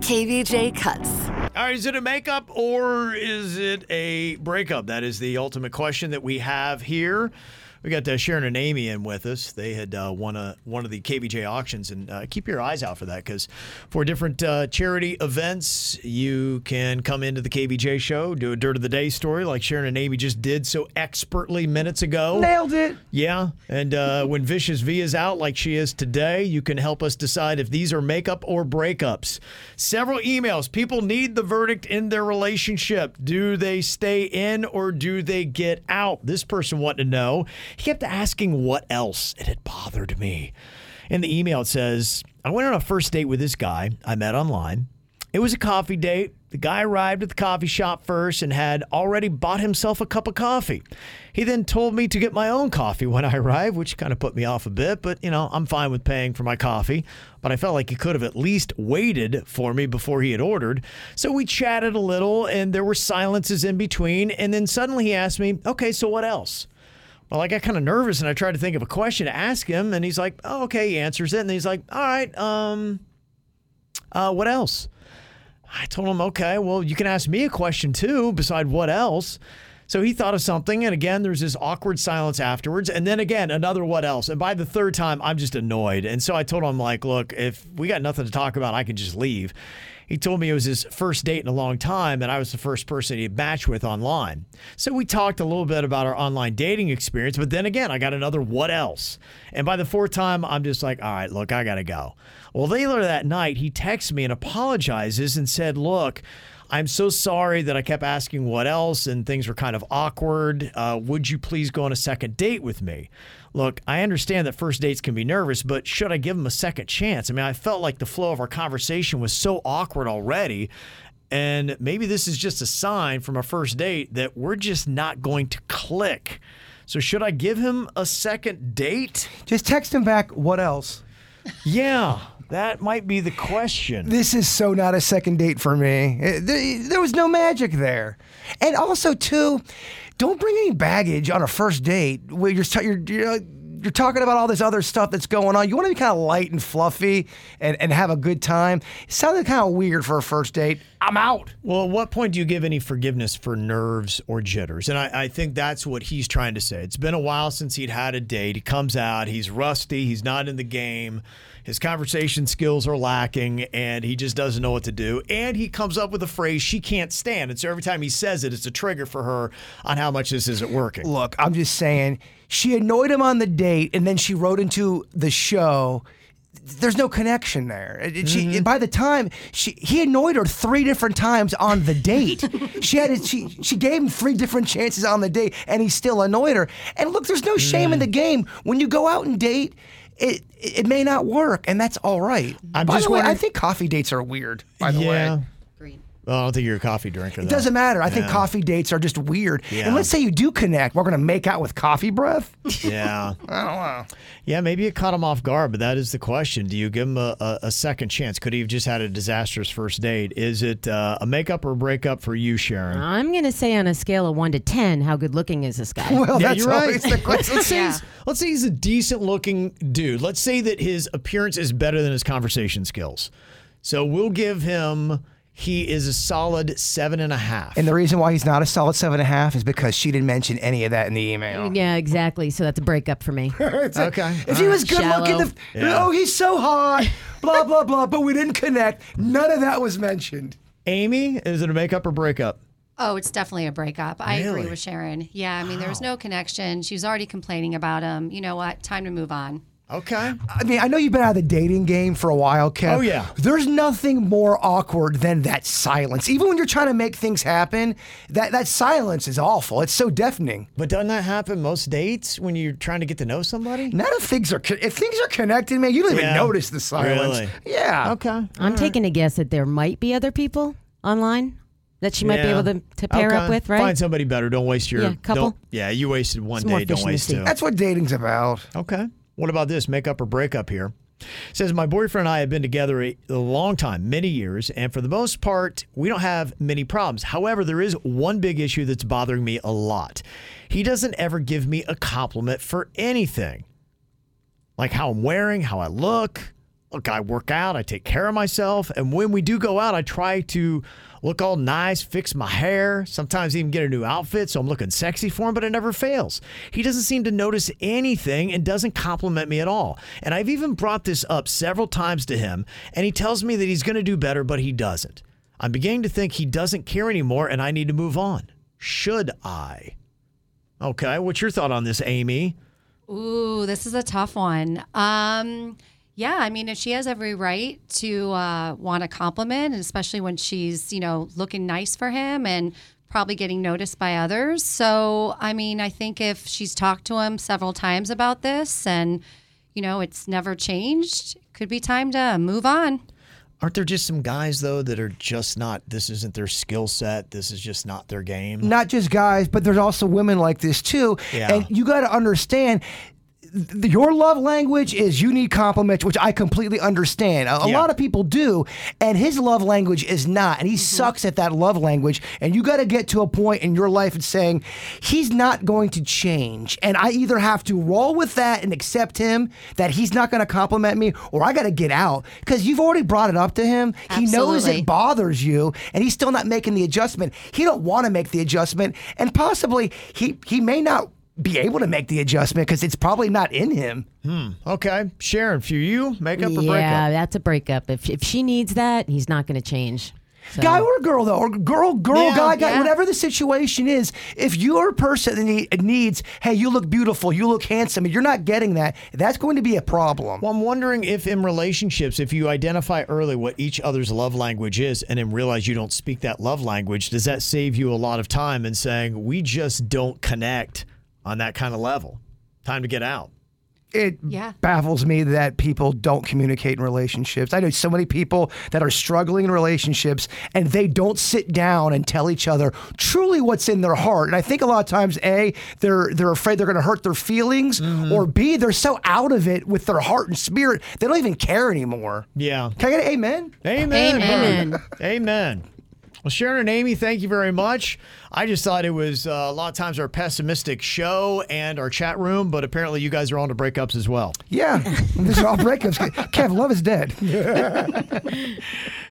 KVJ Cuts. All right, is it a makeup or is it a breakup? That is the ultimate question that we have here. We got uh, Sharon and Amy in with us. They had uh, won a, one of the KVJ auctions, and uh, keep your eyes out for that because for different uh, charity events, you can come into the KVJ show, do a Dirt of the Day story like Sharon and Amy just did so expertly minutes ago. Nailed it. Yeah, and uh, when Vicious V is out, like she is today, you can help us decide if these are makeup or breakups. Several emails. People need the verdict in their relationship. Do they stay in or do they get out? This person wanted to know. He kept asking what else. It had bothered me. In the email, it says, I went on a first date with this guy I met online. It was a coffee date. The guy arrived at the coffee shop first and had already bought himself a cup of coffee. He then told me to get my own coffee when I arrived, which kind of put me off a bit, but you know, I'm fine with paying for my coffee. But I felt like he could have at least waited for me before he had ordered. So we chatted a little and there were silences in between. And then suddenly he asked me, Okay, so what else? Well, I got kind of nervous and I tried to think of a question to ask him. And he's like, Oh, okay. He answers it. And he's like, All right, um, uh, what else? I told him, okay, well, you can ask me a question too, beside what else. So he thought of something, and again, there's this awkward silence afterwards, and then again, another what else. And by the third time, I'm just annoyed. And so I told him, like, look, if we got nothing to talk about, I can just leave. He told me it was his first date in a long time, and I was the first person he'd matched with online. So we talked a little bit about our online dating experience, but then again, I got another what else. And by the fourth time, I'm just like, all right, look, I got to go. Well, later that night, he texts me and apologizes and said, look, I'm so sorry that I kept asking what else and things were kind of awkward. Uh, would you please go on a second date with me? Look, I understand that first dates can be nervous, but should I give him a second chance? I mean, I felt like the flow of our conversation was so awkward already. And maybe this is just a sign from a first date that we're just not going to click. So, should I give him a second date? Just text him back. What else? Yeah, that might be the question. This is so not a second date for me. Eh, There, there was no magic there. And also, too, don't bring any baggage on a first date where you're you're you're, you're talking about all this other stuff that's going on. You want to be kind of light and fluffy and, and have a good time. It sounded kind of weird for a first date. I'm out. Well, at what point do you give any forgiveness for nerves or jitters? And I, I think that's what he's trying to say. It's been a while since he'd had a date. He comes out, he's rusty, he's not in the game. His conversation skills are lacking, and he just doesn't know what to do. And he comes up with a phrase she can't stand. And so every time he says it, it's a trigger for her on how much this isn't working. Look, I'm just saying, she annoyed him on the date, and then she wrote into the show. There's no connection there. She, mm-hmm. by the time she, he annoyed her three different times on the date. she had she she gave him three different chances on the date, and he still annoyed her. And look, there's no shame in mm. the game when you go out and date. It it may not work, and that's all right. I'm by just the way, I think coffee dates are weird. By the yeah. way. Well, I don't think you're a coffee drinker. It doesn't matter. I think coffee dates are just weird. Yeah. And let's say you do connect. We're going to make out with coffee breath. Yeah. I don't know. Yeah, maybe it caught him off guard, but that is the question. Do you give him a, a, a second chance? Could he have just had a disastrous first date? Is it uh, a makeup or a breakup for you, Sharon? I'm going to say on a scale of 1 to 10, how good looking is this guy? Well, yeah, that's you're right. always the question. let's, say he's, let's say he's a decent looking dude. Let's say that his appearance is better than his conversation skills. So we'll give him, he is a solid seven and a half. And the reason why he's not a solid seven and a half is because she didn't mention any of that in the email. yeah, exactly. So that's a breakup for me. okay. If he was good Shallow. looking, the, Yeah. oh, he's so hot, blah, blah, blah, but we didn't connect. None of that was mentioned. Amy, is it a makeup or breakup? Oh, it's definitely a breakup. I Really? agree with Sharon. Yeah, I mean, there was no connection. She was already complaining about him. You know what? Time to move on. Okay. I mean, I know you've been out of the dating game for a while, Kev. Oh, yeah. There's nothing more awkward than that silence. Even when you're trying to make things happen, that, that silence is awful. It's so deafening. But doesn't that happen most dates when you're trying to get to know somebody? Not if things are if things are connected, man. You don't even notice the silence. Really? Yeah. Okay. I'm taking a guess that there might be other people online that she might be able to, to pair up with, right? Find somebody better. Don't waste your Yeah, couple. don't- Yeah, you wasted one It's day. Don't fish in the waste sea. two. That's what dating's about. Okay. What about this? Make up or break up here. Says my boyfriend and I have been together a long time, many years, and for the most part, we don't have many problems. However, there is one big issue that's bothering me a lot. He doesn't ever give me a compliment for anything. Like how I'm wearing, how I look. Look, I work out, I take care of myself, and when we do go out, I try to look all nice, fix my hair, sometimes even get a new outfit so I'm looking sexy for him, but it never fails. He doesn't seem to notice anything and doesn't compliment me at all. And I've even brought this up several times to him, and he tells me that he's going to do better, but he doesn't. I'm beginning to think he doesn't care anymore and I need to move on. Should I? Okay, what's your thought on this, Amy? Ooh, this is a tough one. Um, yeah, I mean, she has every right to uh, want a compliment, and especially when she's, you know, looking nice for him and probably getting noticed by others. So, I mean, I think if she's talked to him several times about this and, you know, it's never changed, could be time to move on. Aren't there just some guys though that are just not? This isn't their skill set. This is just not their game. Not just guys, but there's also women like this too. Yeah. And you got to understand. Th- Your love language is you need compliments, which I completely understand. A, a Yeah. lot of people do, and his love language is not, and he mm-hmm. sucks at that love language. And you got to get to a point in your life and saying he's not going to change, and I either have to roll with that and accept him that he's not going to compliment me, or I got to get out because you've already brought it up to him. He knows it bothers you and he's still not making the adjustment. He don't want to make the adjustment and possibly he he may not be able to make the adjustment because it's probably not in him. Hmm. Okay, Sharon, for you, make up or break yeah, that's a breakup. If if she needs that, he's not going to change. So- Guy or girl though, or girl, girl, Yeah. guy, guy, Yeah. whatever the situation is, if you're a person that need- needs, hey, you look beautiful, you look handsome, and you're not getting that, that's going to be a problem. Well, I'm wondering if in relationships, if you identify early what each other's love language is and then realize you don't speak that love language, does that save you a lot of time in saying, we just don't connect on that kind of level? Time to get out. it Yeah. baffles me that people don't communicate in relationships. I know so many people that are struggling in relationships and they don't sit down and tell each other truly what's in their heart. And I think a lot of times, A, they're they're afraid they're gonna hurt their feelings, mm-hmm. or B, they're so out of it with their heart and spirit, they don't even care anymore. Yeah. Can I get an amen? Amen. Amen. Bird. Amen. Well, Sharon and Amy, thank you very much. I just thought it was uh, a lot of times our pessimistic show and our chat room, but apparently you guys are on to breakups as well. Yeah. this is all breakups. Kev, love is dead.